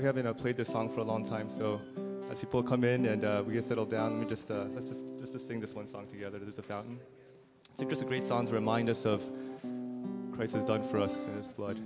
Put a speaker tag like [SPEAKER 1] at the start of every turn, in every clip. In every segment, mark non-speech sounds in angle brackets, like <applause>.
[SPEAKER 1] we haven't uh, played this song for a long time, so as people come in and uh, we get settled down, let me just uh, let's just just to sing this one song together. There's a fountain. It's just a great song to remind us of Christ has done for us in His blood.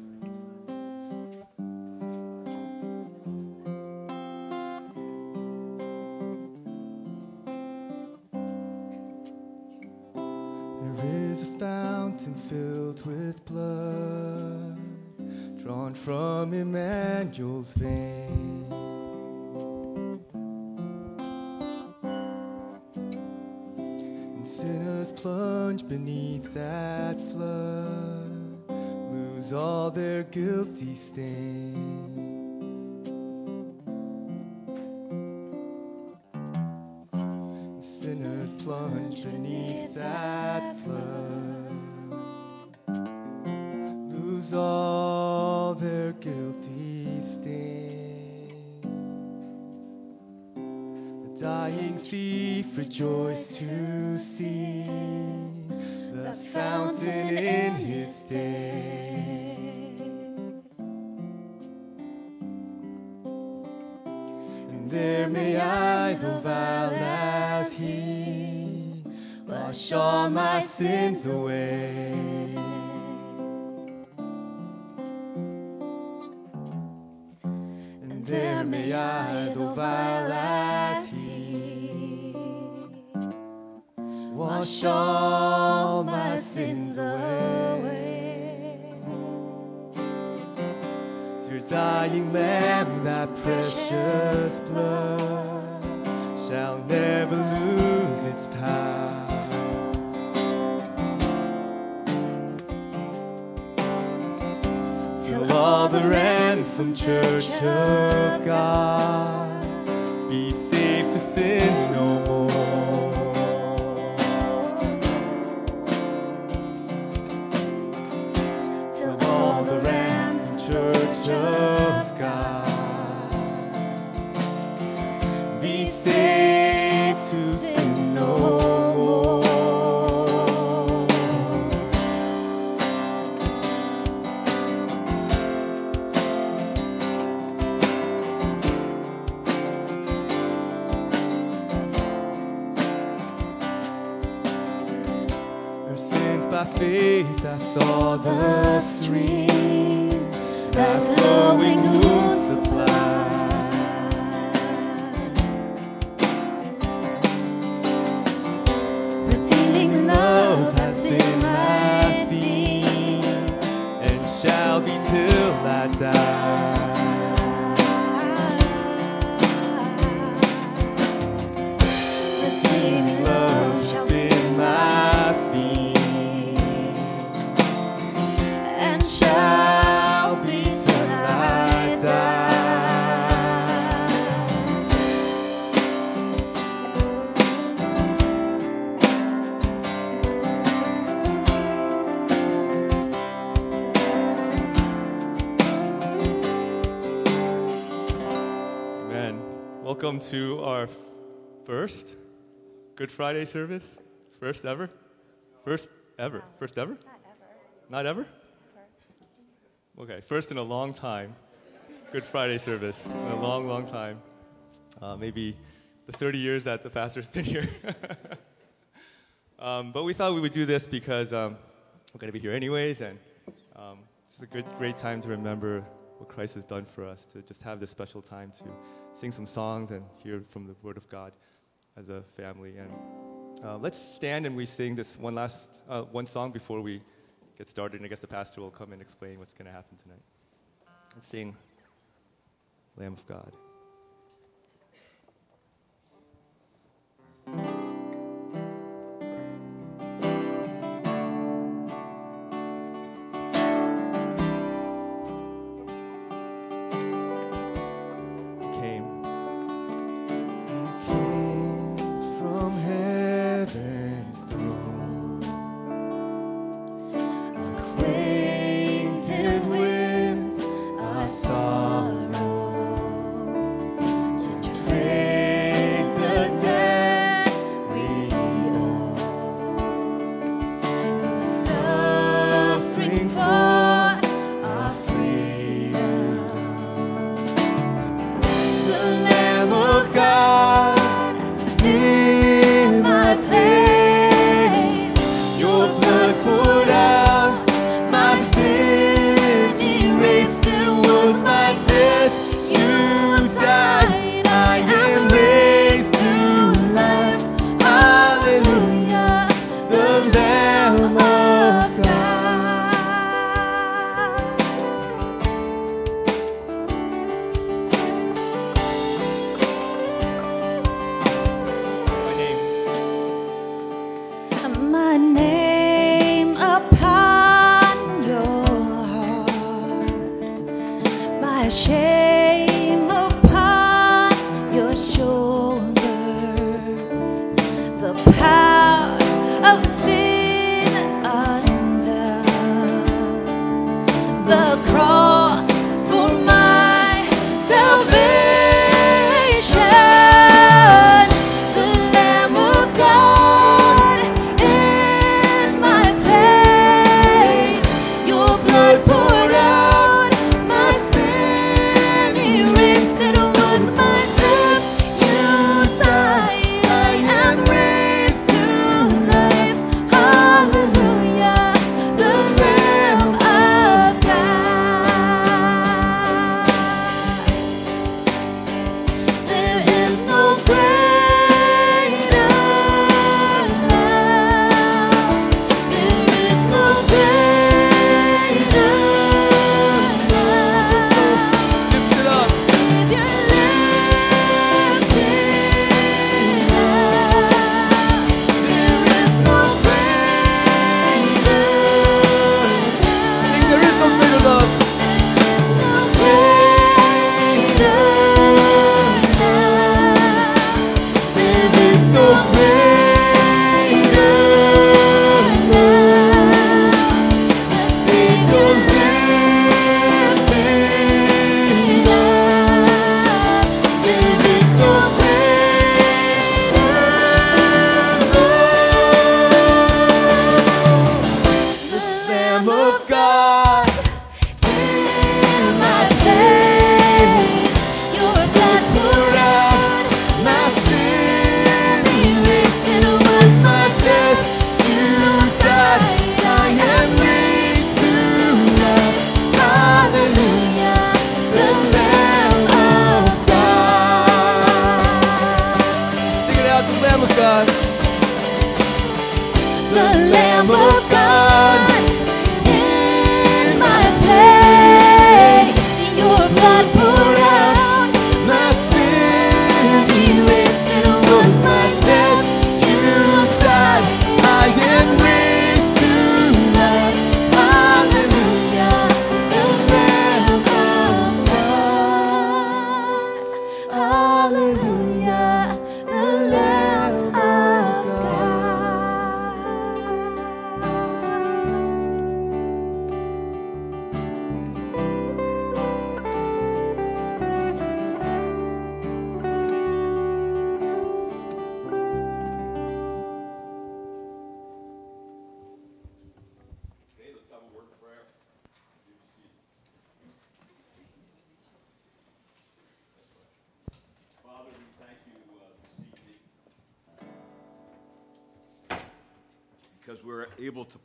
[SPEAKER 1] All their guilty stains. The dying thief rejoiced to see the fountain in his day. And there may I, though vile as he, wash all my sins away. Welcome to our first Good Friday service. First ever? First ever? First ever? Not ever? Okay, first in a long time. Good Friday service. In a long, long time. Uh, maybe the 30 years that the pastor's <laughs> been here. um, but we thought we would do this because um, we're going to be here anyways, and um, it's a good, great time to remember what Christ has done for us, to just have this special time to sing some songs and hear from the Word of God as a family. And uh, let's stand and we sing this one last uh, one song before we get started. And I guess the pastor will come and explain what's going to happen tonight. Let's sing Lamb of God.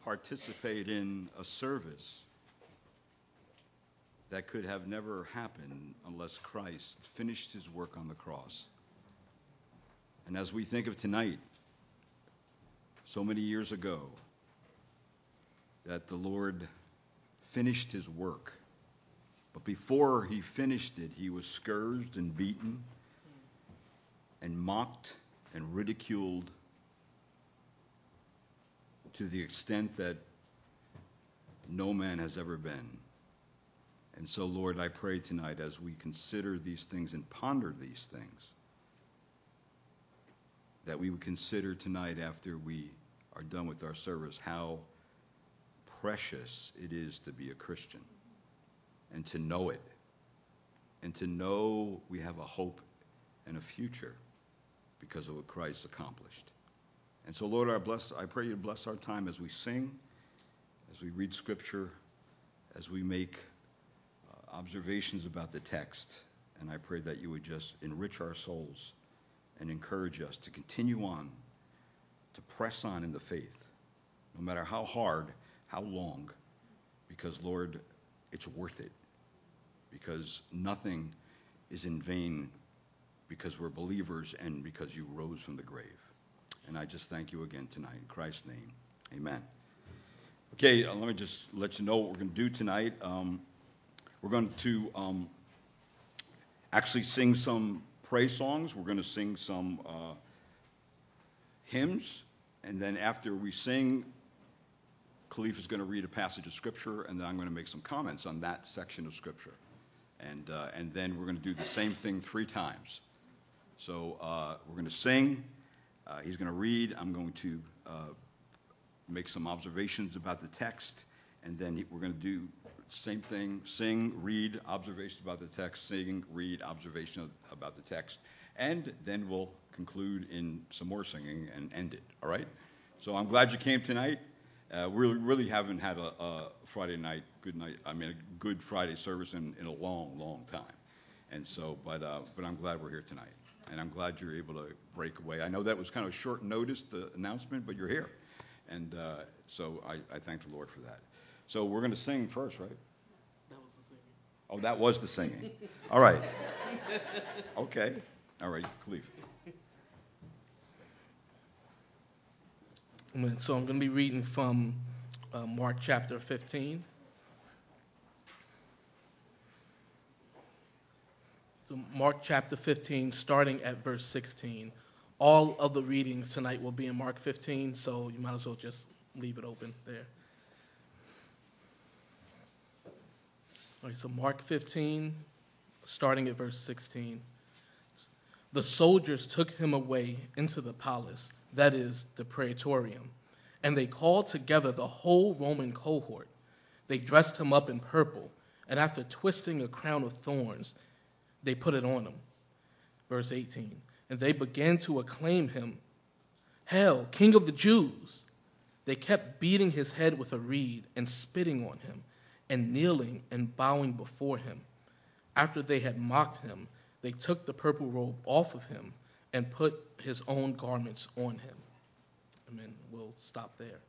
[SPEAKER 2] Participate in a service that could have never happened unless Christ finished his work on the cross. And as we think of tonight, so many years ago, that the Lord finished his work. But before he finished it, he was scourged and beaten and mocked and ridiculed to the extent that no man has ever been. And so, Lord, I pray tonight as we consider these things and ponder these things, that we would consider tonight after we are done with our service how precious it is to be a Christian and to know it and to know we have a hope and a future because of what Christ accomplished. And so, Lord, I, bless, I pray you bless our time as we sing, as we read Scripture, as we make uh, observations about the text, and I pray that you would just enrich our souls and encourage us to continue on, to press on in the faith, no matter how hard, how long, because, Lord, it's worth it. Because nothing is in vain because we're believers and because you rose from the grave. And I just thank you again tonight. In Christ's name, amen. Okay, uh, let me just let you know what we're going to do tonight. Um, we're going to um, actually sing some praise songs. We're going to sing some uh, hymns. And then after we sing, Khalif is going to read a passage of Scripture, and then I'm going to make some comments on that section of Scripture. And, uh, and then we're going to do the same thing three times. So uh, we're going to sing. Uh, he's going to read. I'm going to uh, make some observations about the text. And then we're going to do same thing, sing, read, observations about the text, sing, read, observation about the text, and then we'll conclude in some more singing and end it. All right? So I'm glad you came tonight. Uh, we really haven't had a, a, Friday night, good night, I mean, a good Friday service in, in a long, long time. And so, but, uh, but I'm glad we're here tonight. And I'm glad you're able to break away. I know that was kind of short notice, the announcement, but you're here. And uh, so I, I thank the Lord for that. So we're going to sing first, right?
[SPEAKER 3] That was the singing.
[SPEAKER 2] Oh, that was the singing. All right. Okay. All right, Khalif.
[SPEAKER 3] So I'm going to be reading from uh, Mark chapter 15. Mark chapter 15, starting at verse 16. All of the readings tonight will be in Mark 15, so you might as well just leave it open there. All right, so Mark 15, starting at verse 16. The soldiers took him away into the palace, that is, the praetorium, and they called together the whole Roman cohort. They dressed him up in purple, and after twisting a crown of thorns, they put it on him. Verse 18. And they began to acclaim him, Hail, King of the Jews! They kept beating his head with a reed and spitting on him and kneeling and bowing before him. After they had mocked him, they took the purple robe off of him and put his own garments on him. Amen. We'll stop there.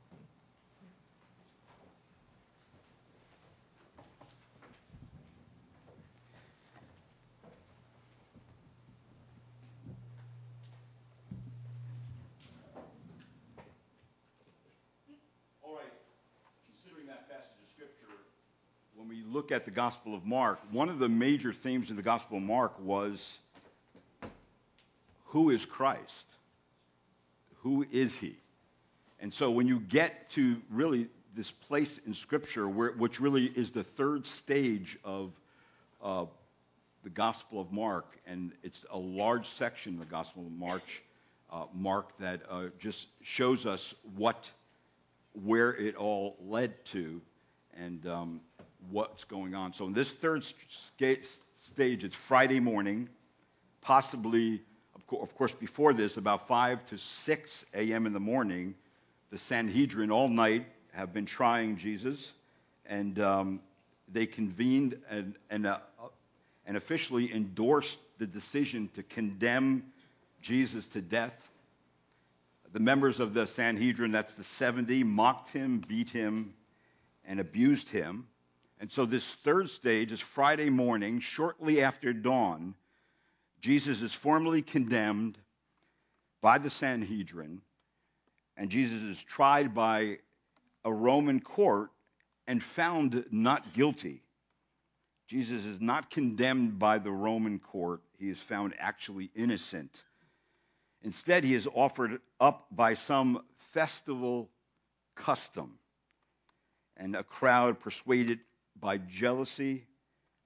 [SPEAKER 2] When we look at the Gospel of Mark, one of the major themes in the Gospel of Mark was who is Christ? Who is he? And so when you get to really this place in Scripture, where, which really is the third stage of uh, the Gospel of Mark, and it's a large section of the Gospel of Mark, uh, Mark that uh, just shows us what, where it all led to, and um, what's going on. So in this third stage, it's Friday morning, possibly, of course, before this, about 5 to 6 a.m. in the morning, the Sanhedrin all night have been trying Jesus, and um, they convened and, and, uh, and officially endorsed the decision to condemn Jesus to death. the members of the Sanhedrin, that's the 70, mocked him, beat him, and abused him. And so this third stage is Friday morning, shortly after dawn. Jesus is formally condemned by the Sanhedrin, and Jesus is tried by a Roman court and found not guilty. Jesus is not condemned by the Roman court. He is found actually innocent. Instead, he is offered up by some festival custom. And a crowd persuaded by jealousy,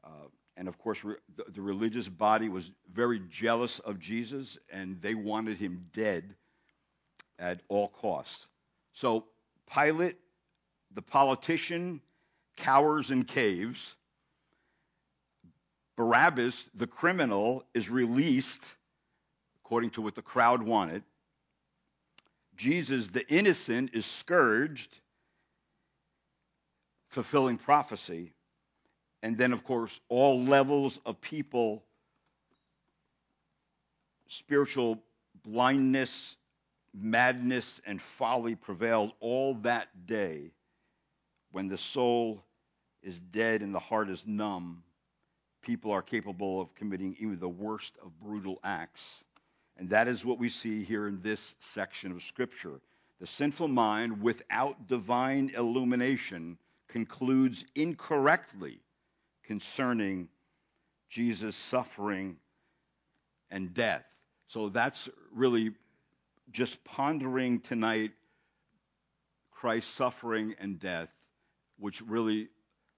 [SPEAKER 2] uh, and of course, re- the, the religious body was very jealous of Jesus, and they wanted him dead at all costs. So Pilate, the politician, cowers in caves. Barabbas, the criminal, is released according to what the crowd wanted. Jesus, the innocent, is scourged, fulfilling prophecy. And then, of course, all levels of people, spiritual blindness, madness, and folly prevailed all that day when the soul is dead and the heart is numb. People are capable of committing even the worst of brutal acts. And that is what we see here in this section of Scripture. The sinful mind, without divine illumination, concludes incorrectly concerning Jesus' suffering and death. So that's really just pondering tonight Christ's suffering and death, which really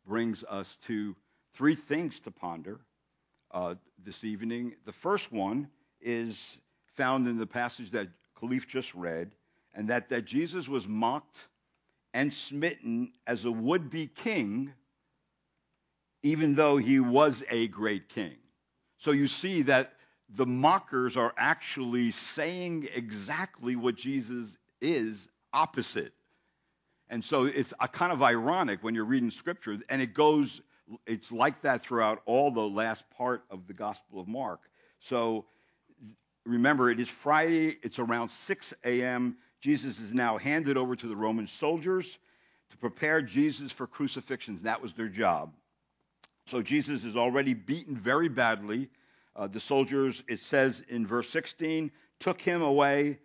[SPEAKER 2] brings us to three things to ponder uh, this evening. The first one is found in the passage that Khalif just read, and that, that Jesus was mocked and smitten as a would be king, even though he was a great king. So you see that the mockers are actually saying exactly what Jesus is opposite. And so it's a kind of ironic when you're reading scripture, and it goes, it's like that throughout all the last part of the Gospel of Mark. So remember, it is Friday, it's around 6 a.m. Jesus is now handed over to the Roman soldiers to prepare Jesus for crucifixions. That was their job. So Jesus is already beaten very badly. Uh, the soldiers, it says in verse 16, took him away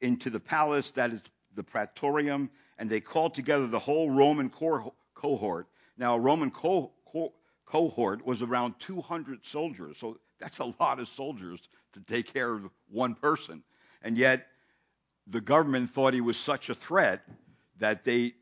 [SPEAKER 2] into the palace, that is the praetorium, and they called together the whole Roman cohort. Now, a Roman co- co- cohort was around 200 soldiers, so that's a lot of soldiers to take care of one person. And yet, the government thought he was such a threat that they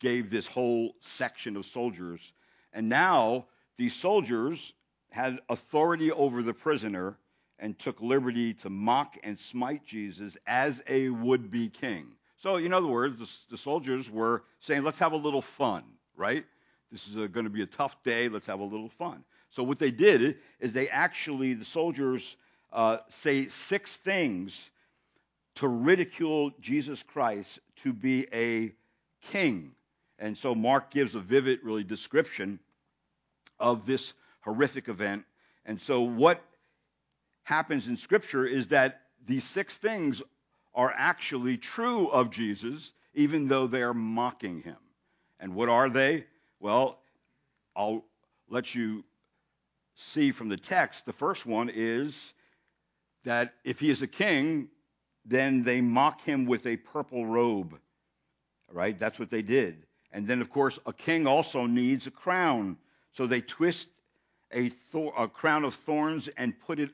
[SPEAKER 2] gave this whole section of soldiers. And now, these soldiers had authority over the prisoner and took liberty to mock and smite Jesus as a would be king. So, in other words, the, the, soldiers were saying, let's have a little fun, right? This is going to be a tough day. Let's have a little fun. So, what they did is they actually, the soldiers uh, say six things to ridicule Jesus Christ to be a king. And so, Mark gives a vivid, really, description of this horrific event. And so, what happens in Scripture is that these six things are actually true of Jesus, even though they are mocking him. And what are they? Well, I'll let you see from the text. The first one is that if he is a king, then they mock him with a purple robe. Right? That's what they did. And then, of course, a king also needs a crown. So they twist a, thor- a crown of thorns and put it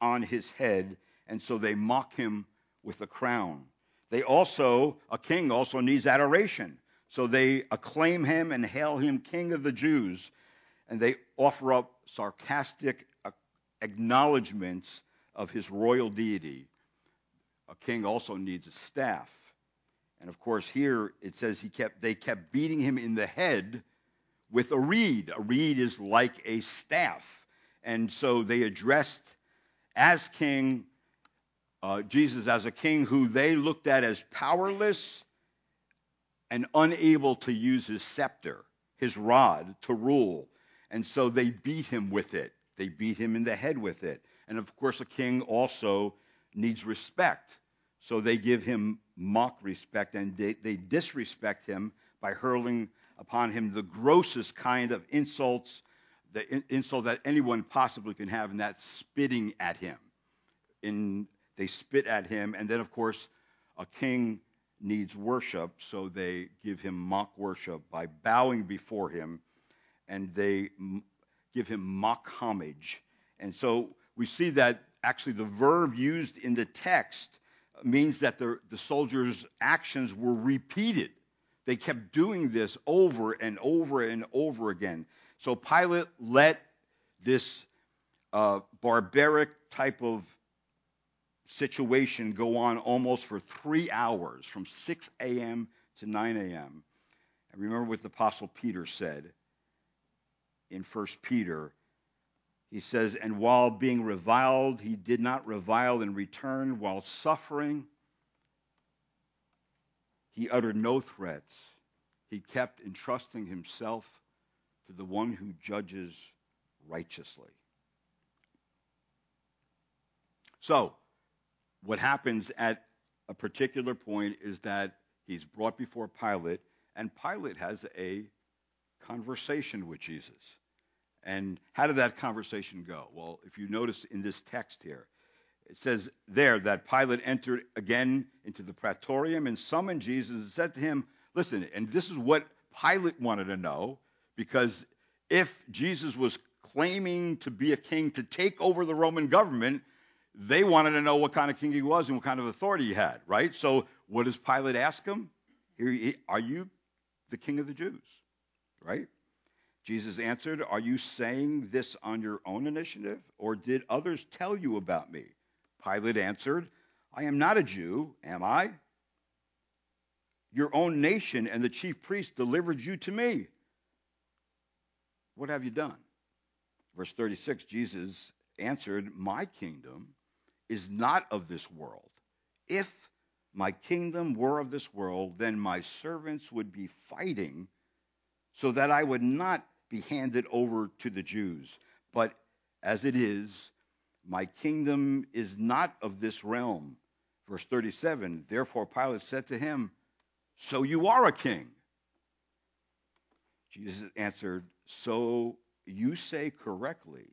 [SPEAKER 2] on his head. And so they mock him with a crown. They also, a king also needs adoration. So they acclaim him and hail him king of the Jews. And they offer up sarcastic uh, acknowledgments of his royal deity. A king also needs a staff. And of course, here it says he kept, they kept beating him in the head with a reed. A reed is like a staff. And so they addressed as king uh, Jesus as a king who they looked at as powerless and unable to use his scepter, his rod, to rule. And so they beat him with it. They beat him in the head with it. And of course, a king also needs respect. So they give him mock respect and they, they disrespect him by hurling upon him the grossest kind of insults, the insult that anyone possibly can have, and that's spitting at him. In, they spit at him, and then, of course, a king needs worship, so they give him mock worship by bowing before him, and they m- give him mock homage. And so we see that actually the verb used in the text means that the, the soldiers' actions were repeated. They kept doing this over and over and over again. So Pilate let this uh, barbaric type of situation go on almost for three hours, from 6 a.m. to 9 a.m. And remember what the Apostle Peter said in 1 Peter. He says, And while being reviled, he did not revile in return. While suffering, he uttered no threats. He kept entrusting himself to the one who judges righteously. So, what happens at a particular point is that he's brought before Pilate, and Pilate has a conversation with Jesus. And how did that conversation go? Well, if you notice in this text here, it says there that Pilate entered again into the praetorium and summoned Jesus and said to him, Listen, and this is what Pilate wanted to know, because if Jesus was claiming to be a king to take over the Roman government, they wanted to know what kind of king he was and what kind of authority he had, right? So what does Pilate ask him? Are you the king of the Jews? Right? Jesus answered, Are you saying this on your own initiative, or did others tell you about me? Pilate answered, I am not a Jew, am I? Your own nation and the chief priests delivered you to me. What have you done? Verse 36 Jesus answered, My kingdom is not of this world. If my kingdom were of this world, then my servants would be fighting so that I would not be handed over to the Jews. But as it is, my kingdom is not of this realm. Verse 37 Therefore Pilate said to him, So you are a king. Jesus answered, So you say correctly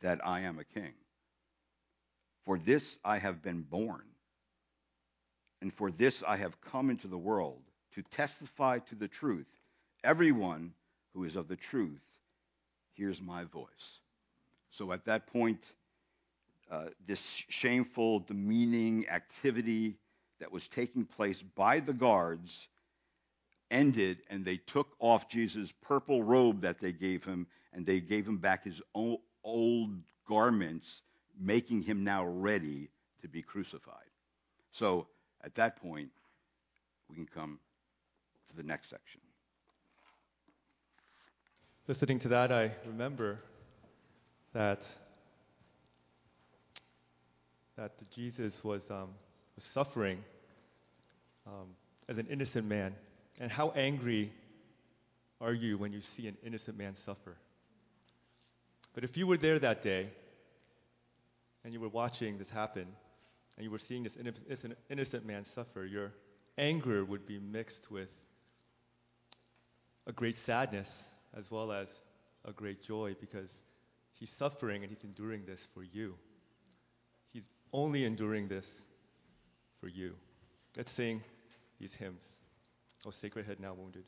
[SPEAKER 2] that I am a king. For this I have been born, and for this I have come into the world, to testify to the truth. Everyone who is of the truth hears my voice. So at that point, uh, this shameful, demeaning activity that was taking place by the guards ended, and they took off Jesus' purple robe that they gave him, and they gave him back his old garments making him now ready to be crucified. So at that point, we can come to the next section.
[SPEAKER 1] Listening to that, I remember that that Jesus was um, was suffering um, as an innocent man, and how angry are you when you see an innocent man suffer? But if you were there that day, and you were watching this happen, and you were seeing this innocent, innocent man suffer, your anger would be mixed with a great sadness as well as a great joy because he's suffering and he's enduring this for you. He's only enduring this for you. Let's sing these hymns. Oh, Sacred Head Now Wounded.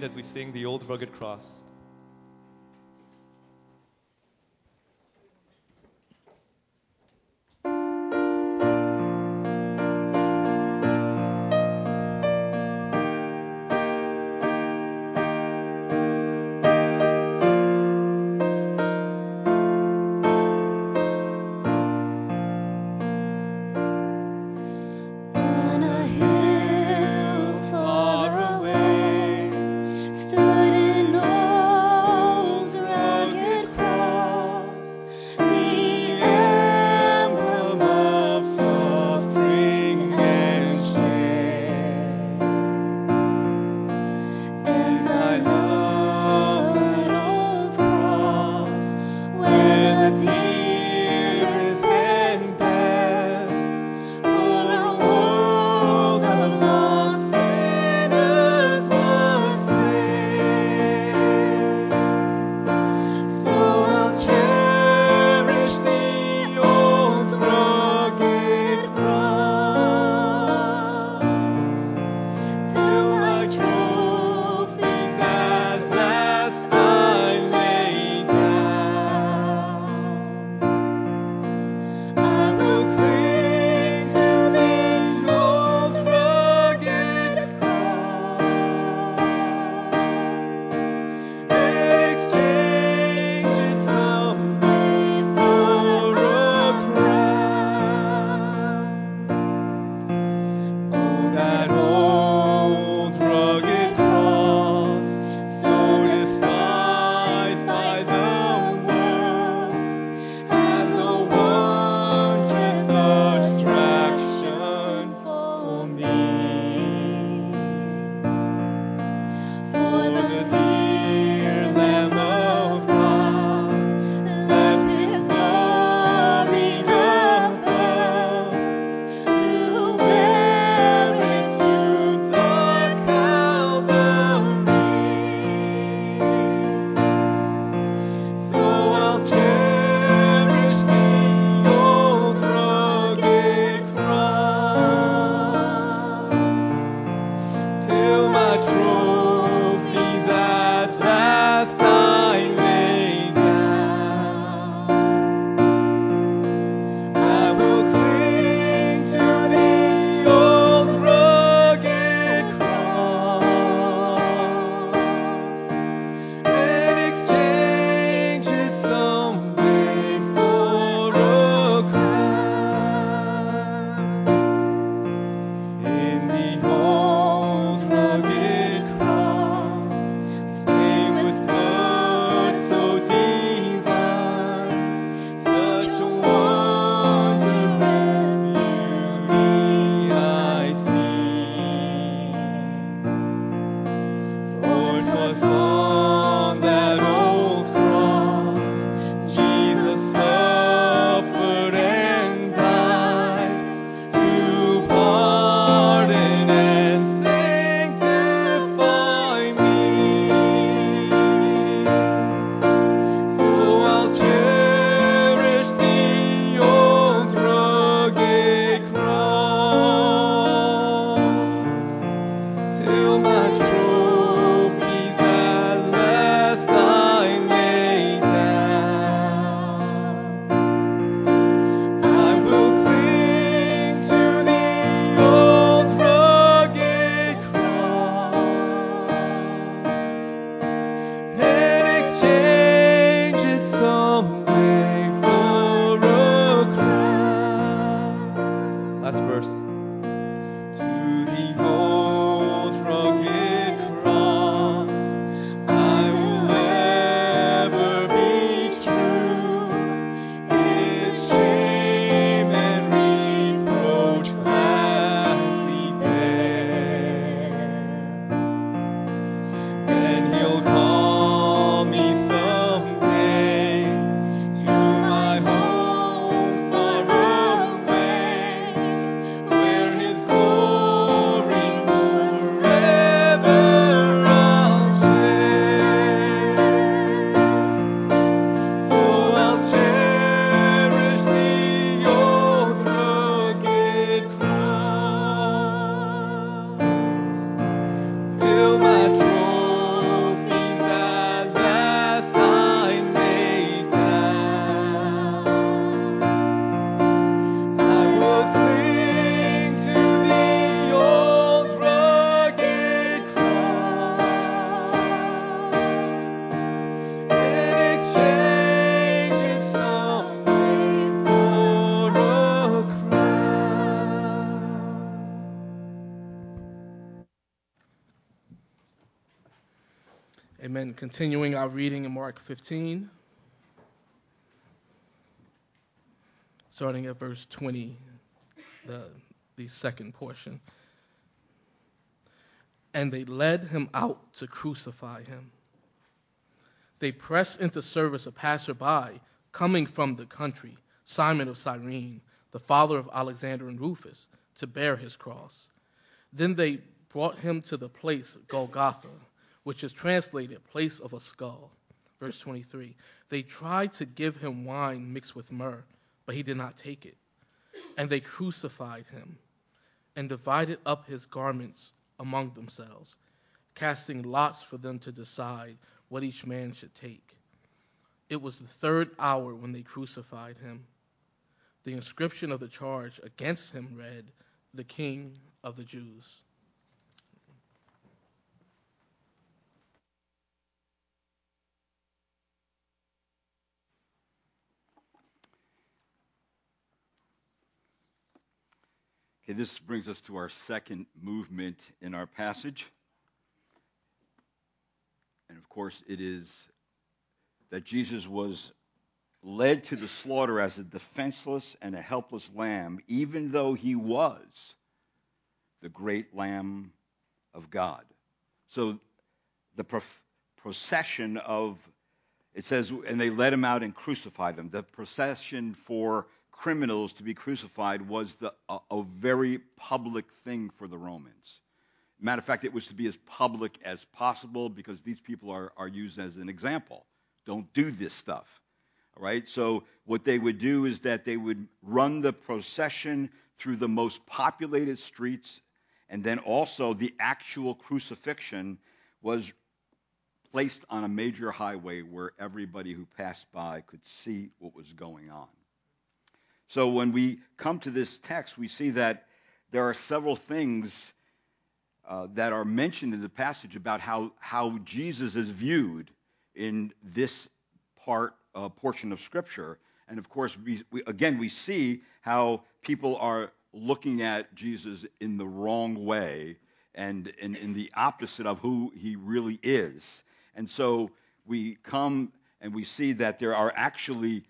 [SPEAKER 4] As we sing the old rugged cross.
[SPEAKER 3] Continuing our reading in Mark 15, starting at verse 20, the, the second portion. And they led him out to crucify him. They pressed into service a passerby coming from the country, Simon of Cyrene, the father of Alexander and Rufus, to bear his cross. Then they brought him to the place Golgotha which is translated place of a skull. Verse 23 They tried to give him wine mixed with myrrh, but he did not take it. And they crucified him and divided up his garments among themselves, casting lots for them to decide what each man should take. It was the third hour when they crucified him. The inscription of the charge against him read, The King of the Jews.
[SPEAKER 2] Okay, this brings us to our second movement in our passage. And of course, it is that Jesus was led to the slaughter as a defenseless and a helpless lamb, even though he was the great Lamb of God. So the procession of, it says, and they led him out and crucified him. The procession for criminals to be crucified was the, a, a very public thing for the Romans. Matter of fact, it was to be as public as possible because these people are, are used as an example. Don't do this stuff. All right? So, what they would do is that they would run the procession through the most populated streets, and then also the actual crucifixion was placed on a major highway where everybody who passed by could see what was going on. So when we come to this text, we see that there are several things uh, that are mentioned in the passage about how, how Jesus is viewed in this part uh, portion of Scripture. And of course, we, we, again, we see how people are looking at Jesus in the wrong way and in, in the opposite of who he really is. And so we come and we see that there are actually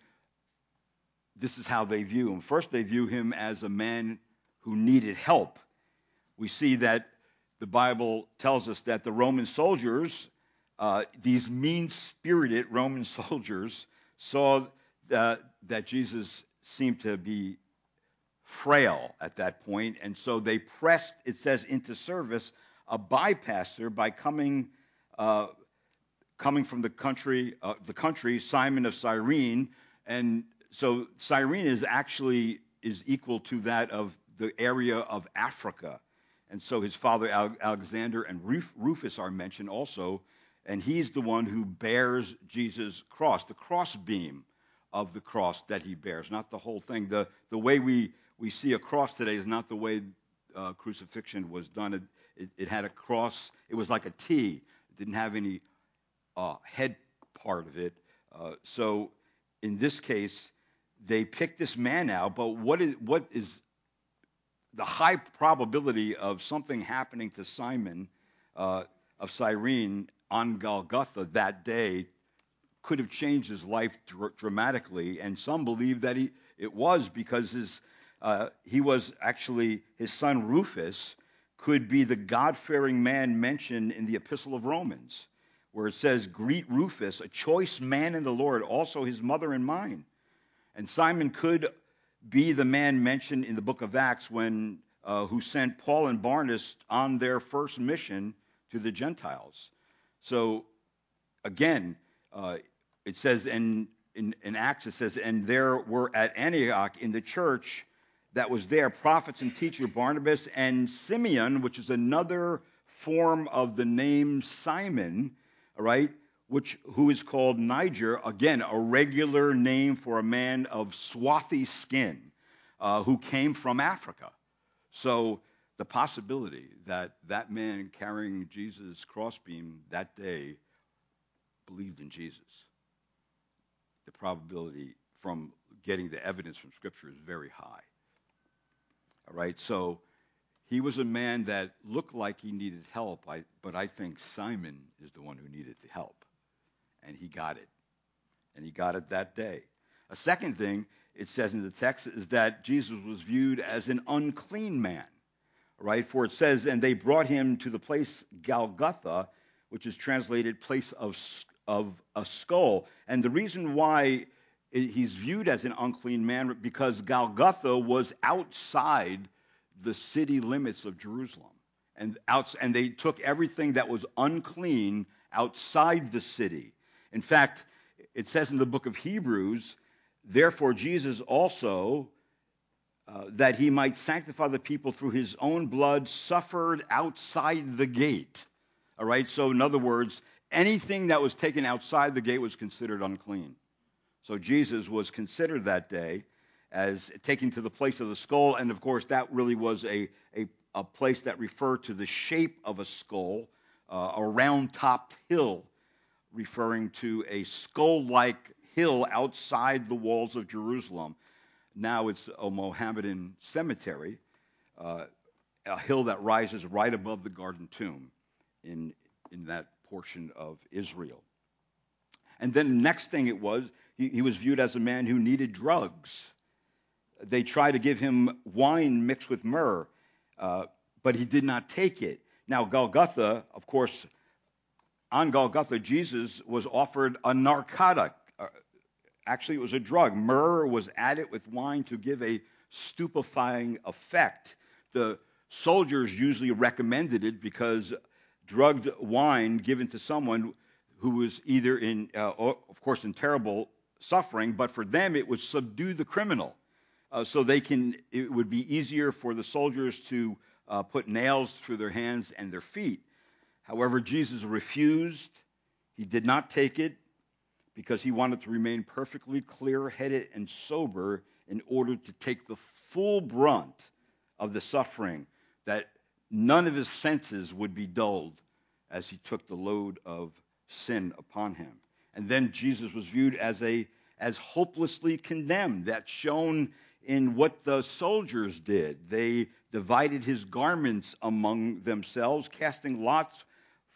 [SPEAKER 2] this is how they view him. First, they view him as a man who needed help. We see that the Bible tells us that the Roman soldiers, uh, these mean spirited Roman <laughs> soldiers, saw that, that Jesus seemed to be frail at that point, and so they pressed, it says, into service a bypasser by coming. Uh, coming from the country, uh, the country, Simon of Cyrene, and so Cyrene is actually is equal to that of the area of Africa. And so his father Alexander and Rufus are mentioned also, and he's the one who bears Jesus' cross, the cross beam of the cross that he bears, not the whole thing. The, the way we, we see a cross today is not the way uh, crucifixion was done. It, it, it, had a cross, it was like a T, it didn't have any uh, head part of it. Uh, so in this case, they pick this man out, but what is, what is the high probability of something happening to Simon uh, of Cyrene on Golgotha that day could have changed his life dr- dramatically, and some believe that he, it was because his, uh, he was actually his son Rufus could be the God-fearing man mentioned in the Epistle of Romans, where it says, "Greet Rufus, a choice man in the Lord, also his mother and mine." And Simon could be the man mentioned in the book of Acts when uh, who sent Paul and Barnabas on their first mission to the Gentiles. So again, uh, it says in, in, in Acts, it says, and there were at Antioch in the church that was there prophets and teacher Barnabas and Simeon, which is another form of the name Simon, right, which who is called Niger, again a regular name for a man of swarthy skin, uh, who came from Africa. So the possibility that that man carrying Jesus' crossbeam that day believed in Jesus, the probability from getting the evidence from Scripture is very high. All right, so He was a man that looked like he needed help, but I think Simon is the one who needed the help. And he got it. And he got it that day. A second thing it says in the text is that Jesus was viewed as an unclean man, right? For it says, and they brought him to the place Golgotha, which is translated place of, of a skull. And the reason why he's viewed as an unclean man because Golgotha was outside the city limits of Jerusalem. And, out, and they took everything that was unclean outside the city. In fact, it says in the book of Hebrews Therefore, Jesus also, uh, that he might sanctify the people through his own blood, suffered outside the gate. All right? So, in other words, anything that was taken outside the gate was considered unclean. So, Jesus was considered that day as taking to the place of the skull. And of course, that really was a, a, a place that referred to the shape of a skull, uh, a round topped hill, referring to a skull like hill outside the walls of Jerusalem. Now it's a Mohammedan cemetery, uh, a hill that rises right above the Garden Tomb in, in that portion of Israel. And then the next thing it was, he, he was viewed as a man who needed drugs. They tried to give him wine mixed with myrrh, uh, but he did not take it. Now, Golgotha, of course, on Golgotha, Jesus was offered a narcotic, Actually, it was a drug. Myrrh was added with wine to give a stupefying effect. The soldiers usually recommended it because drugged wine given to someone who was either in, uh, of course, in terrible suffering, but for them it would subdue the criminal. Uh, so they can, it would be easier for the soldiers to uh, put nails through their hands and their feet. However, Jesus refused. He did not take it because he wanted to remain perfectly clear headed and sober in order to take the full brunt of the suffering, that none of his senses would be dulled as he took the load of sin upon him. And then Jesus was viewed as a as hopelessly condemned. That's shown in what the soldiers did. They divided his garments among themselves, casting lots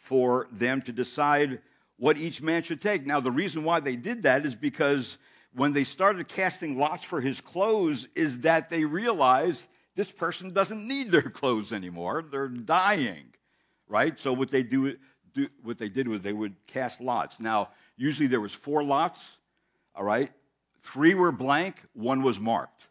[SPEAKER 2] for them to decide what each man should take. Now, the reason why they did that is because when they started casting lots for his clothes, is that they realized this person doesn't need their <laughs> clothes anymore. They're dying, right? So what they do, do what they did was they would cast lots. Now, usually there was four lots, all right. Three were blank, one was marked.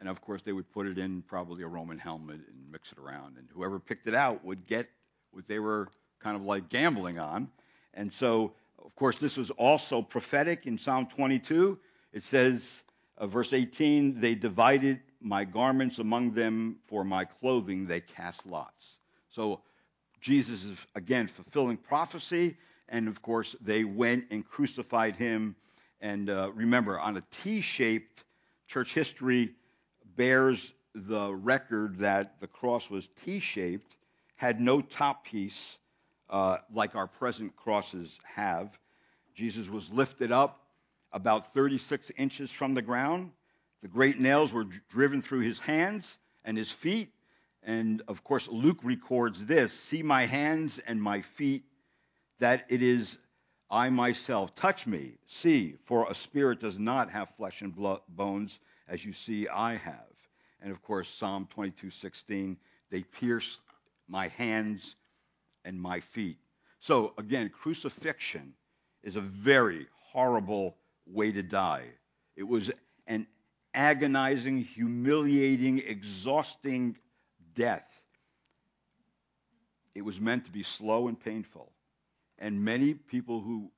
[SPEAKER 2] And of course, they would put it in probably a Roman helmet and mix it around. And whoever picked it out would get what they were kind of like gambling on. And so, of course, this was also prophetic in Psalm 22. It says, uh, verse 18, they divided my garments among them for my clothing, they cast lots. So Jesus is, again, fulfilling prophecy. And of course, they went and crucified him. And uh, remember, on a T shaped, church history bears the record that the cross was T shaped, had no top piece, uh, like our present crosses have. Jesus was lifted up about 36 inches from the ground. The great nails were driven through his hands and his feet. And of course, Luke records this See my hands and my feet, that it is I myself. Touch me, see, for a spirit does not have flesh and blood, bones, as you see I have. And of course, Psalm 22:16, they pierced my hands and my feet. So again, crucifixion is a very horrible way to die. It was an agonizing, humiliating, exhausting death. It was meant to be slow and painful. And many people who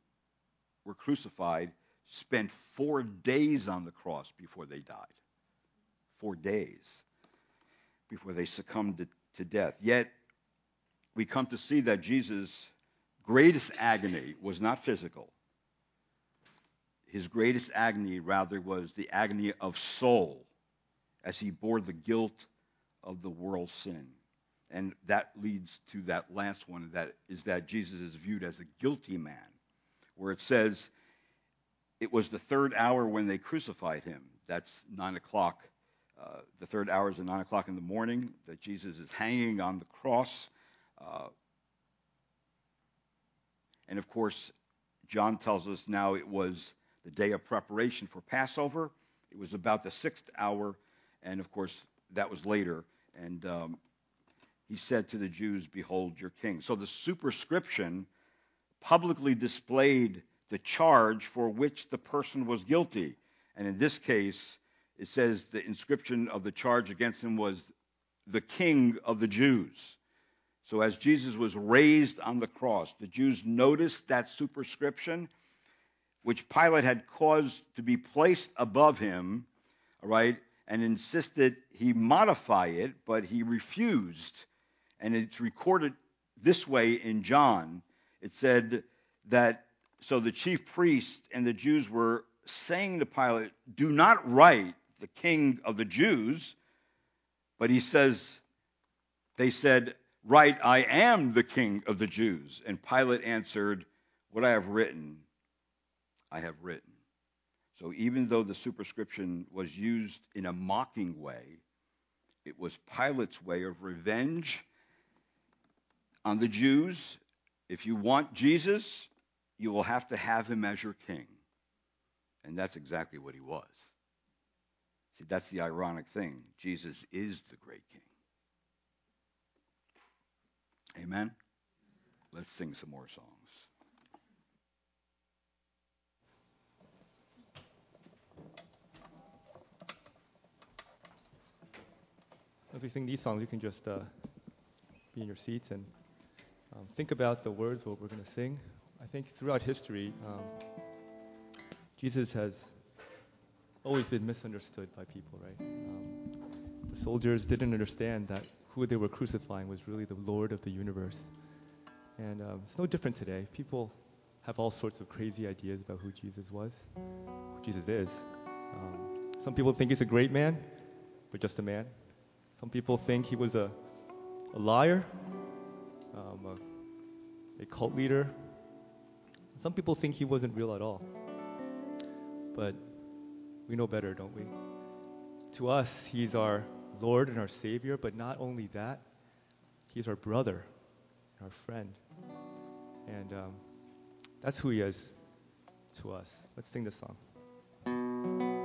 [SPEAKER 2] were crucified spent four days on the cross before they died. Four days before they succumbed to, to death. Yet we come to see that Jesus' greatest agony was not physical. His greatest agony, rather, was the agony of soul as he bore the guilt of the world's sin. And that leads to that last one that is that Jesus is viewed as a guilty man, where it says, It was the third hour when they crucified him. That's 9 o'clock uh, the third hour is at 9 o'clock in the morning, that Jesus is hanging on the cross. Uh, and of course, John tells us now it was the day of preparation for Passover. It was about the sixth hour, and of course, that was later. And um, he said to the Jews, Behold your king. So the superscription publicly displayed the charge for which the person was guilty. And in this case, it says the inscription of the charge against him was the king of the Jews. So as Jesus was raised on the cross, the Jews noticed that superscription, which Pilate had caused to be placed above him, all right, and insisted he modify it, but he refused. And it's recorded this way in John. It said that so the chief priests and the Jews were saying to Pilate, Do not write the king of the Jews. But he says, They said, Write, I am the king of the Jews. And Pilate answered, What I have written, I have written. So even though the superscription was used in a mocking way, it was Pilate's way of revenge on the Jews. If you want Jesus, you will have to have him as your king. And that's exactly what he was. See, that's the ironic thing. Jesus is the great king. Amen? Let's sing some more songs.
[SPEAKER 1] As we sing these songs, you can just uh, be in your seats and um, think about the words what we're going to sing. I think throughout history, um, Jesus has always been misunderstood by people, right? Um, the soldiers didn't understand that who they were crucifying was really the Lord of the universe. And um, it's no different today. People have all sorts of crazy ideas about who Jesus was, who Jesus is. Um, some people think he's a great man, but just a man. Some people think he was a, a liar, um, a, a cult leader. Some people think he wasn't real at all. But we know better, don't we? To us, he's our Lord and our Savior, but not only that, he's our brother, our friend. And um, that's who he is to us. Let's sing this song.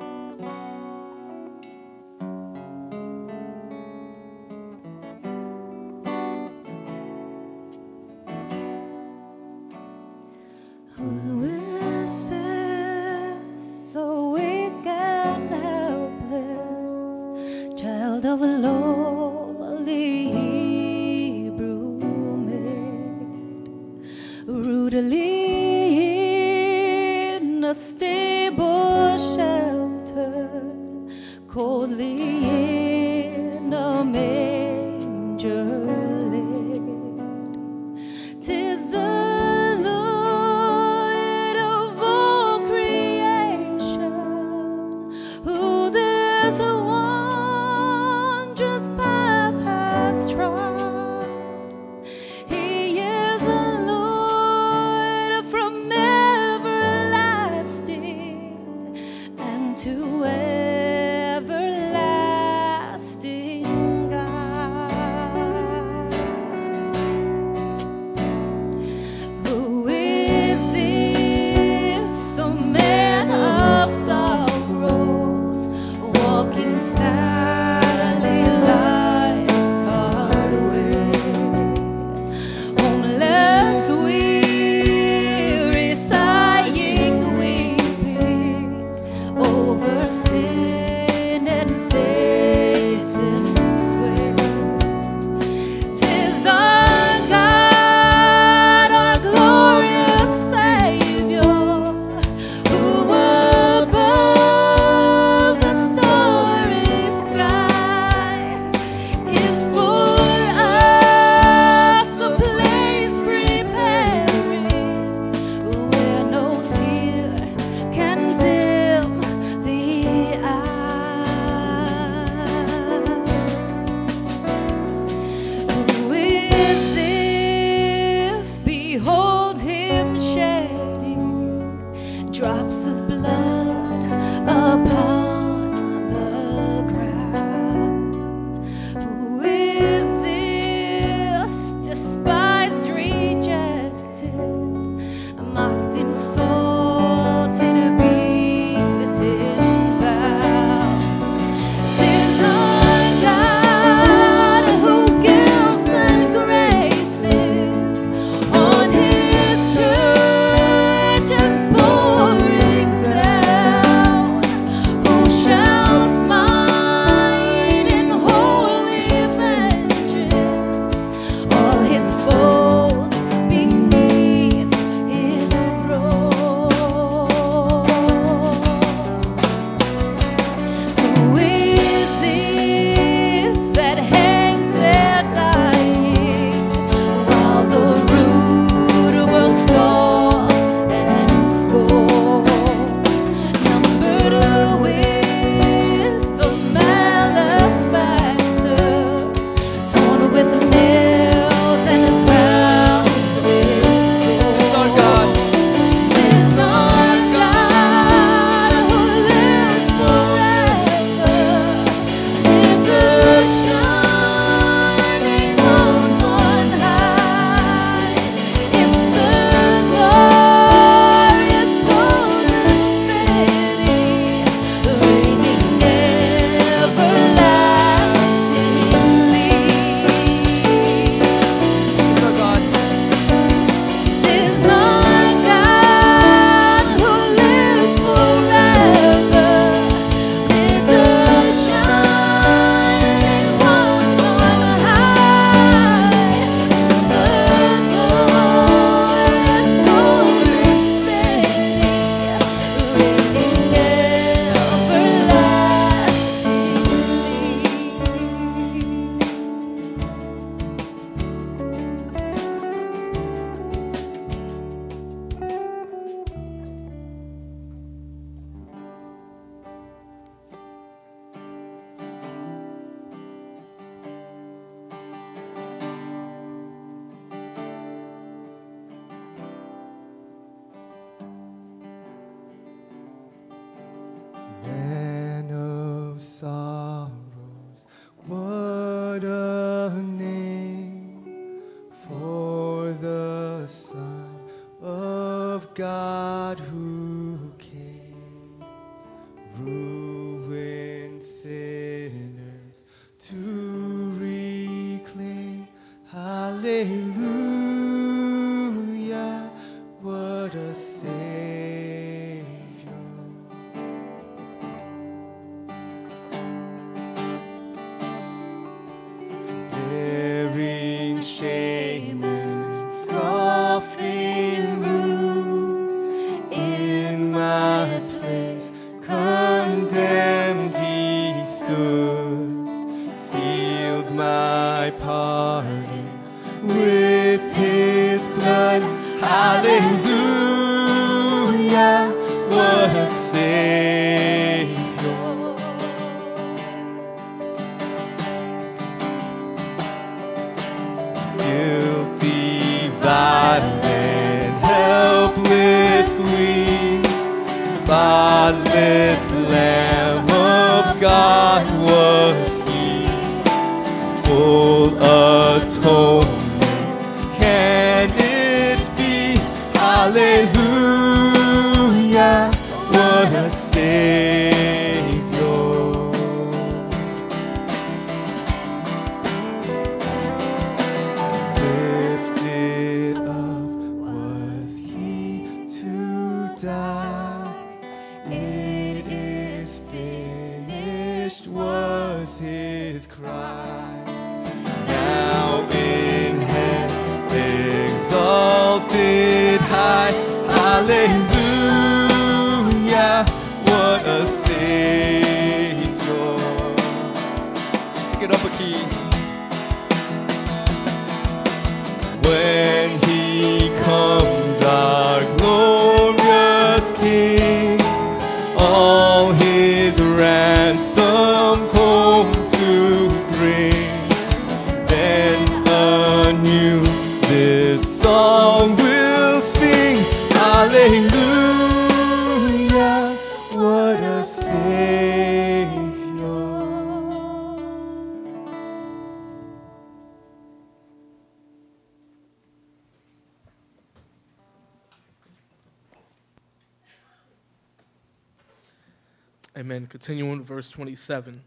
[SPEAKER 3] Continuing verse 27.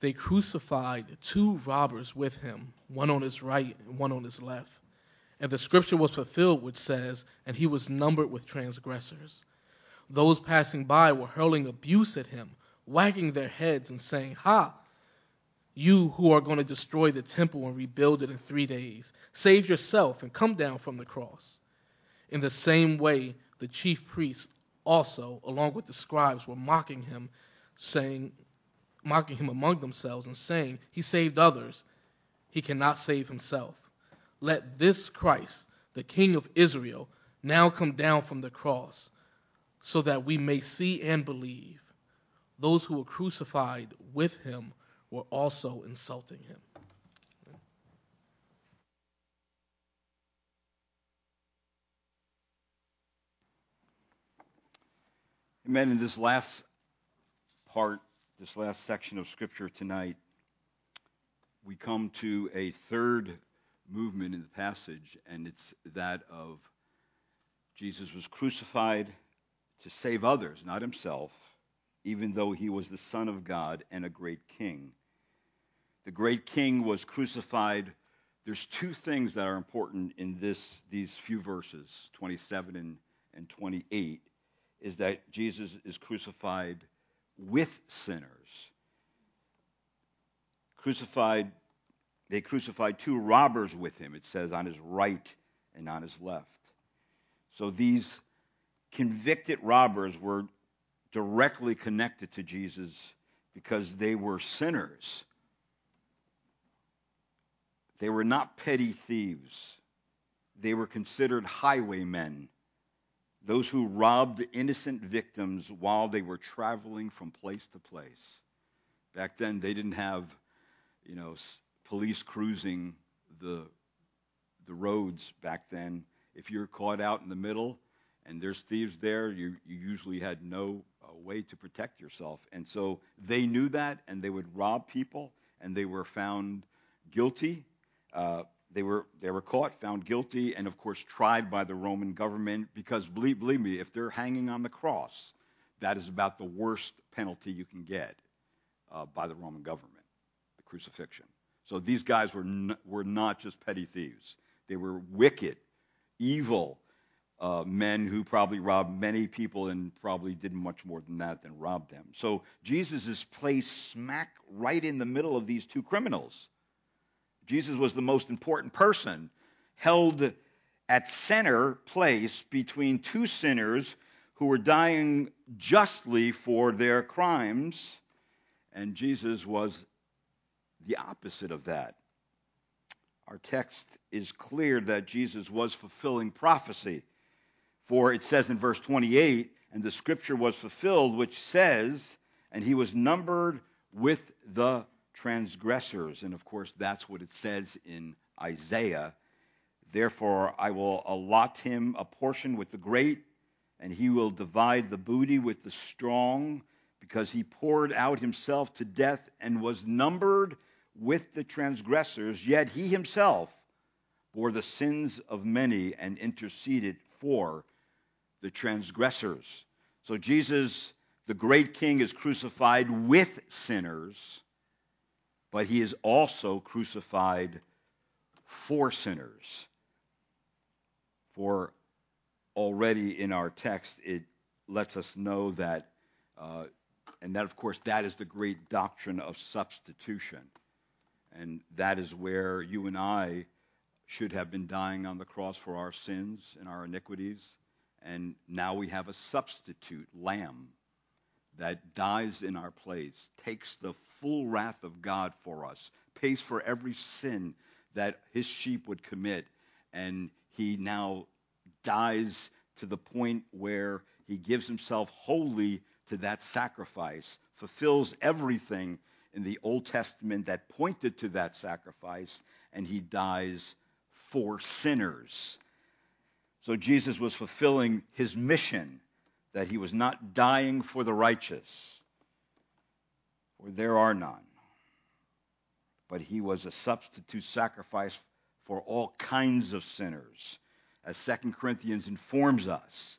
[SPEAKER 3] They crucified two robbers with him, one on his right and one on his left. And the scripture was fulfilled, which says, And he was numbered with transgressors. Those passing by were hurling abuse at him, wagging their heads and saying, Ha! You who are going to destroy the temple and rebuild it in three days, save yourself and come down from the cross. In the same way, the chief priests also, along with the scribes, were mocking him, saying, mocking him among themselves and saying, He saved others, he cannot save himself. Let this Christ, the King of Israel, now come down from the cross, so that we may see and believe. Those who were crucified with him were also insulting him.
[SPEAKER 2] Amen. In this last part, this last section of Scripture tonight, we come to a third movement in the passage, and it's that of Jesus was crucified to save others, not himself, even though he was the Son of God and a great king. The great king was crucified. There's two things that are important in this these few verses, 27 and, and 28 is that Jesus is crucified with sinners. Crucified, they crucified two robbers with him, it says, on his right and on his left. So these convicted robbers were directly connected to Jesus because they were sinners. They were not petty thieves. They were considered highwaymen those who robbed innocent victims while they were traveling from place to place. Back then, they didn't have, you know, police cruising the the roads back then. If you're caught out in the middle and there's thieves there, you, you usually had no uh, way to protect yourself. And so they knew that, and they would rob people, and they were found guilty. Uh, they were they were caught, found guilty, and of course tried by the Roman government because believe, believe me, if they're hanging on the cross, that is about the worst penalty you can get uh, by the Roman government, the crucifixion. So these guys were n- were not just petty thieves; they were wicked, evil uh, men who probably robbed many people and probably did much more than that than rob them. So Jesus is placed smack right in the middle of these two criminals. Jesus was the most important person, held at center place between two sinners who were dying justly for their crimes, and Jesus was the opposite of that. Our text is clear that Jesus was fulfilling prophecy. For it says in verse 28, and the scripture was fulfilled, which says, and he was numbered with the transgressors. And of course, that's what it says in Isaiah. Therefore, I will allot him a portion with the great, and he will divide the booty with the strong, because he poured out himself to death and was numbered with the transgressors, yet he himself bore the sins of many and interceded for the transgressors. So Jesus, the great king, is crucified with sinners but he is also crucified for sinners. For already in our text, it lets us know that, uh, and that, of course, that is the great doctrine of substitution. And that is where you and I should have been dying on the cross for our sins and our iniquities. And now we have a substitute lamb that dies in our place, takes the full wrath of God for us, pays for every sin that his sheep would commit, and he now dies to the point where he gives himself wholly to that sacrifice, fulfills everything in the Old Testament that pointed to that sacrifice, and he dies for sinners. So Jesus was fulfilling his mission that he was not dying for the righteous, for there are none, but he was a substitute sacrifice for all kinds of sinners, as 2 Corinthians informs us.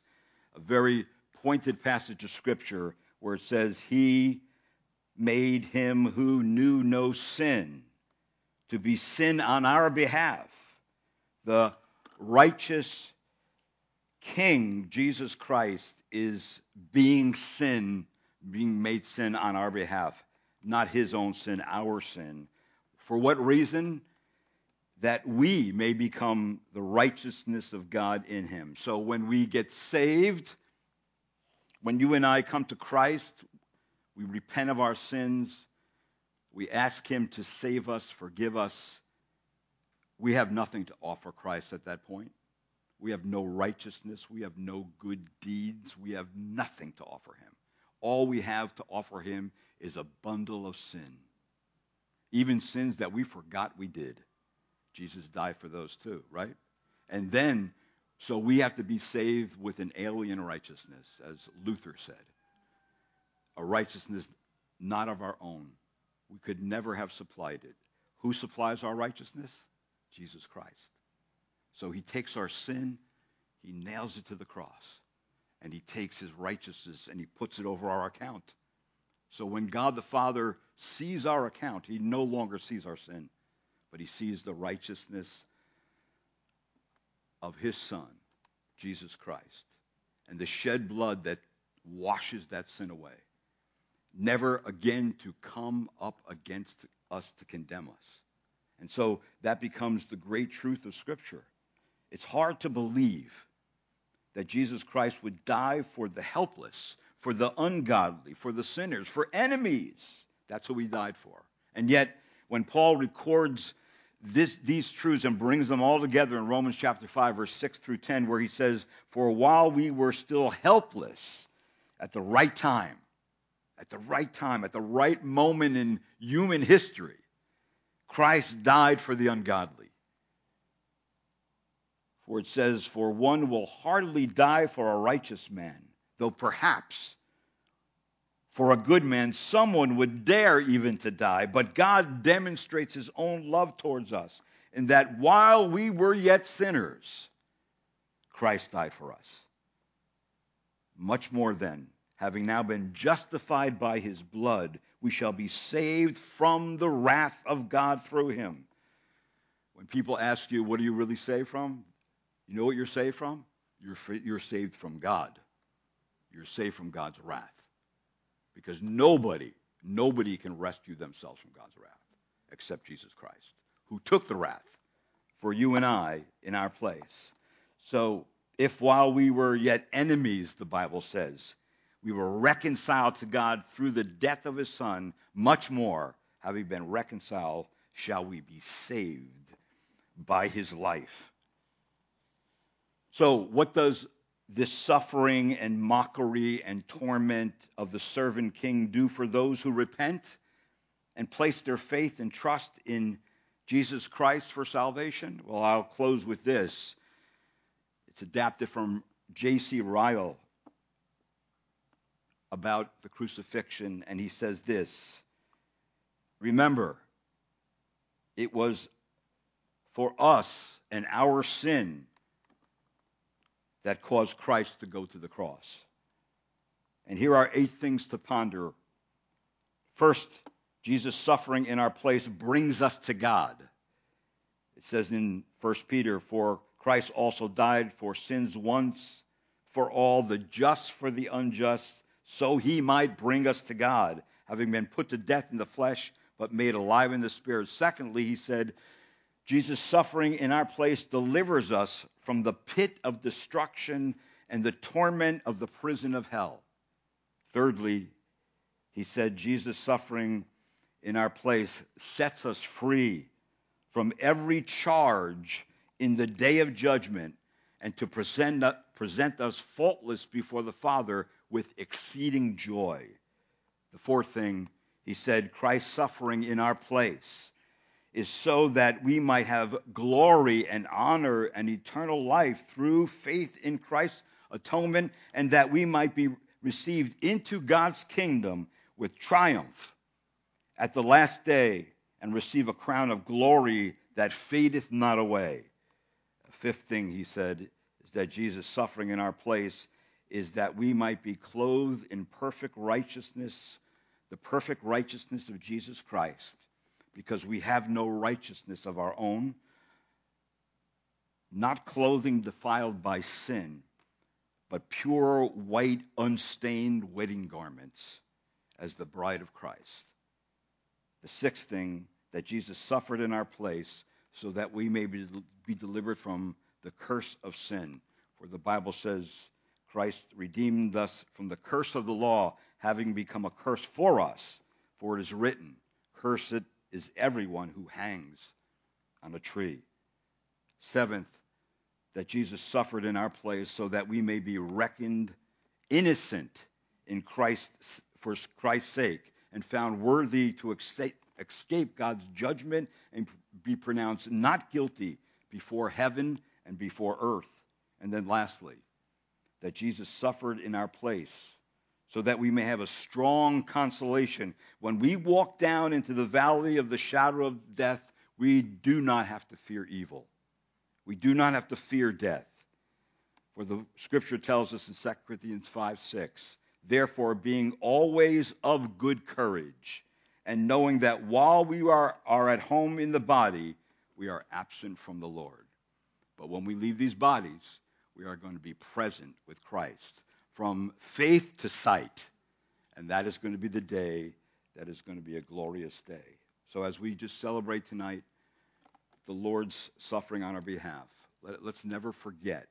[SPEAKER 2] A very pointed passage of Scripture where it says, He made him who knew no sin to be sin on our behalf, the righteous King, Jesus Christ, is being sin, being made sin on our behalf, not his own sin, our sin. For what reason? That we may become the righteousness of God in him. So when we get saved, when you and I come to Christ, we repent of our sins, we ask him to save us, forgive us. We have nothing to offer Christ at that point. We have no righteousness. We have no good deeds. We have nothing to offer him. All we have to offer him is a bundle of sin. Even sins that we forgot we did. Jesus died for those too, right? And then, so we have to be saved with an alien righteousness, as Luther said. A righteousness not of our own. We could never have supplied it. Who supplies our righteousness? Jesus Christ. So he takes our sin, he nails it to the cross, and he takes his righteousness and he puts it over our account. So when God the Father sees our account, he no longer sees our sin, but he sees the righteousness of his Son, Jesus Christ, and the shed blood that washes that sin away, never again to come up against us to condemn us. And so that becomes the great truth of Scripture. It's hard to believe that Jesus Christ would die for the helpless, for the ungodly, for the sinners, for enemies. That's who he died for. And yet, when Paul records this, these truths and brings them all together in Romans chapter 5, verse 6 through 10, where he says, For while we were still helpless, at the right time, at the right time, at the right moment in human history, Christ died for the ungodly. For it says, For one will hardly die for a righteous man, though perhaps for a good man someone would dare even to die. But God demonstrates his own love towards us, in that while we were yet sinners, Christ died for us. Much more then, having now been justified by his blood, we shall be saved from the wrath of God through him. When people ask you, what are you really saved from? You know what you're saved from? You're, you're saved from God. You're saved from God's wrath. Because nobody, nobody can rescue themselves from God's wrath except Jesus Christ, who took the wrath for you and I in our place. So, if while we were yet enemies, the Bible says, we were reconciled to God through the death of his Son, much more, having been reconciled, shall we be saved by his life. So, what does this suffering and mockery and torment of the servant king do for those who repent and place their faith and trust in Jesus Christ for salvation? Well, I'll close with this. It's adapted from J.C. Ryle about the crucifixion, and he says this Remember, it was for us and our sin that caused Christ to go to the cross. And here are eight things to ponder. First, Jesus' suffering in our place brings us to God. It says in 1 Peter, For Christ also died for sins once for all, the just for the unjust, so he might bring us to God, having been put to death in the flesh, but made alive in the spirit. Secondly, he said, Jesus' suffering in our place delivers us from the pit of destruction and the torment of the prison of hell. Thirdly, he said, Jesus' suffering in our place sets us free from every charge in the day of judgment and to present, present us faultless before the Father with exceeding joy. The fourth thing, he said, Christ's suffering in our place is so that we might have glory and honor and eternal life through faith in Christ's atonement, and that we might be received into God's kingdom with triumph at the last day and receive a crown of glory that fadeth not away. A fifth thing he said is that Jesus' suffering in our place is that we might be clothed in perfect righteousness, the perfect righteousness of Jesus Christ because we have no righteousness of our own, not clothing defiled by sin, but pure, white, unstained wedding garments as the bride of Christ. The sixth thing, that Jesus suffered in our place so that we may be, be delivered from the curse of sin. For the Bible says Christ redeemed us from the curse of the law, having become a curse for us. For it is written, Cursed is everyone who hangs on a tree. Seventh, that Jesus suffered in our place so that we may be reckoned innocent in Christ for Christ's sake and found worthy to escape God's judgment and be pronounced not guilty before heaven and before earth. And then lastly, that Jesus suffered in our place so that we may have a strong consolation. When we walk down into the valley of the shadow of death, we do not have to fear evil. We do not have to fear death. For the scripture tells us in 2 Corinthians 5 6, therefore, being always of good courage, and knowing that while we are, are at home in the body, we are absent from the Lord. But when we leave these bodies, we are going to be present with Christ from faith to sight. And that is going to be the day that is going to be a glorious day. So as we just celebrate tonight the Lord's suffering on our behalf, let, us never forget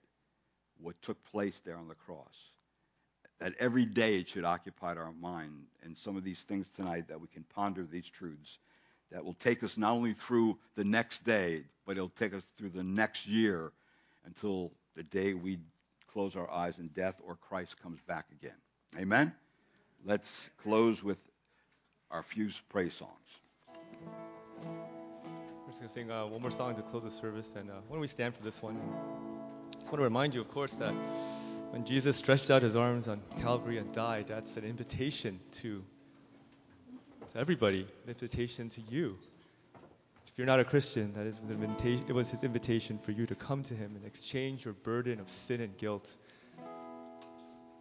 [SPEAKER 2] what took place there on the cross. That every day it should occupy our mind. And some of these things tonight that we can ponder these truths that will take us not only through the next day, but it'll take us through the next year until the day we close our eyes in death or Christ comes back again. Amen? Let's close with our few praise songs.
[SPEAKER 1] We're just going to sing uh, one more song to close the service. And uh, when we stand for this one, I just want to remind you, of course, that when Jesus stretched out his arms on Calvary and died, that's an invitation to, to everybody, an invitation to you.
[SPEAKER 4] If you're not a Christian, that is it was his invitation for you to come to him and exchange your burden of sin and guilt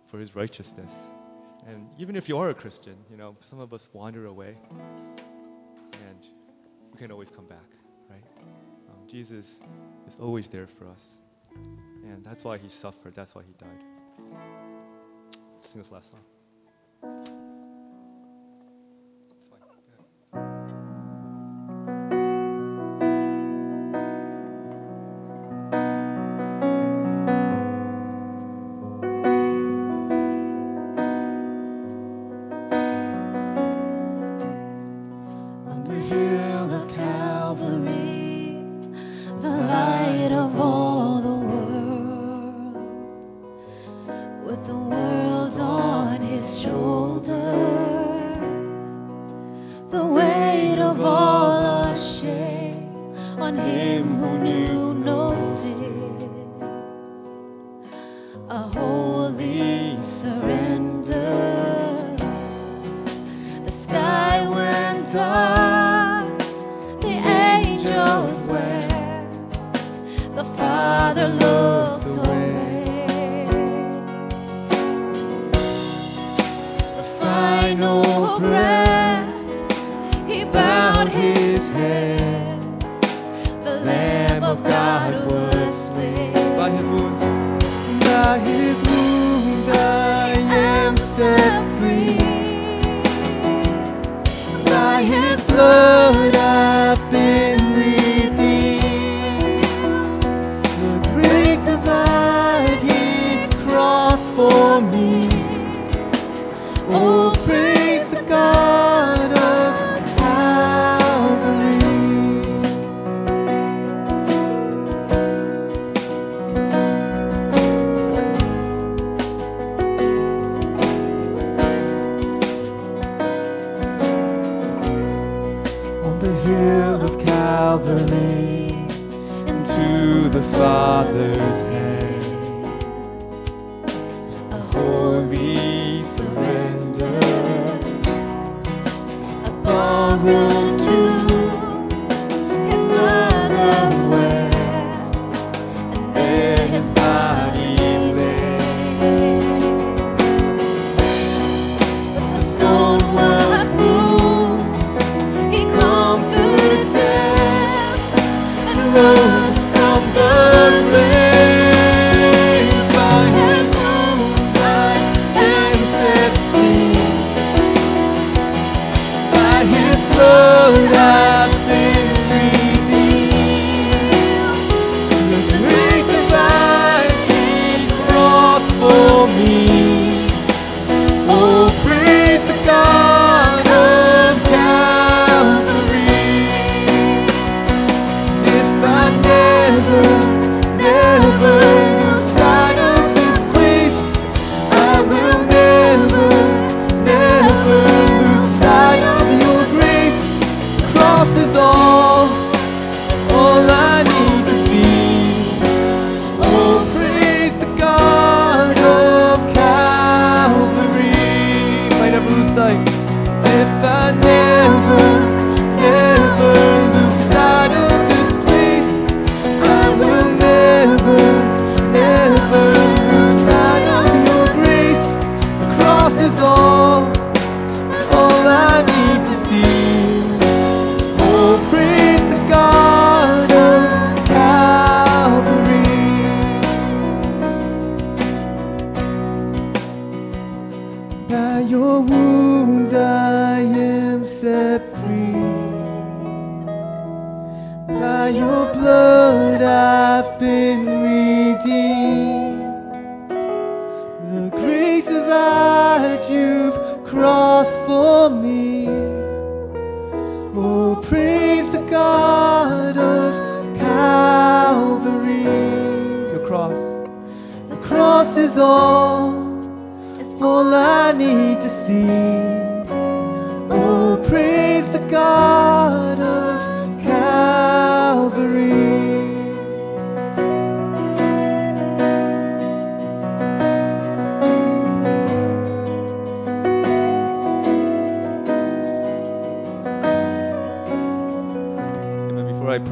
[SPEAKER 4] for his righteousness. And even if you are a Christian, you know, some of us wander away and we can always come back, right? Um, Jesus is always there for us. And that's why he suffered, that's why he died. Let's sing this last song.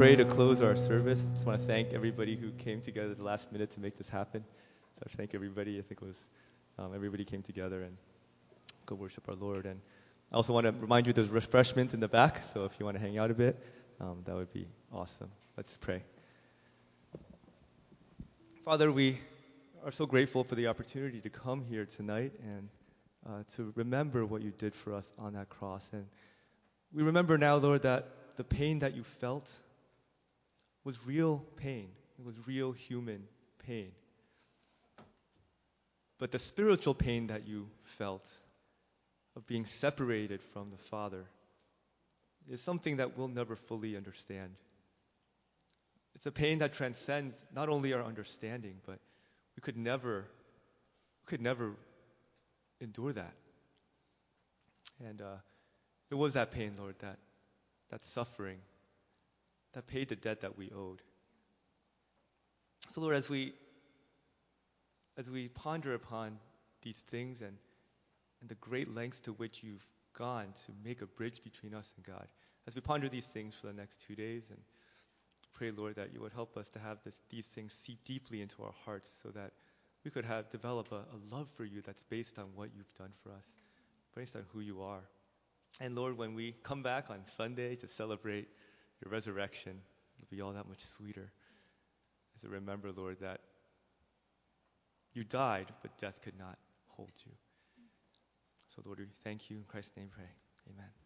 [SPEAKER 1] Pray to close our service, I just want to thank everybody who came together at the last minute to make this happen. So I thank everybody. I think it was um, everybody came together and go worship our Lord. And I also want to remind you there's refreshments in the back. So if you want to hang out a bit, um, that would be awesome. Let's pray. Father, we are so grateful for the opportunity to come here tonight and uh, to remember what you did for us on that cross. And we remember now, Lord, that the pain that you felt was real pain. It was real human pain. But the spiritual pain that you felt of being separated from the Father is something that we'll never fully understand. It's a pain that transcends not only our understanding, but we could never, we could never endure that. And uh, it was that pain, Lord, that that suffering, that paid the debt that we owed. So, Lord, as we as we ponder upon these things and and the great lengths to which you've gone to make a bridge between us and God, as we ponder these things for the next two days and pray, Lord, that you would help us to have this, these things seep deeply into our hearts so that we could have develop a, a love for you that's based on what you've done for us, based on who you are. And Lord, when we come back on Sunday to celebrate your resurrection, it'll be all that much sweeter as I remember, Lord, that you died, but death could not hold you. So, Lord, we thank you. In Christ's name, pray. Amen.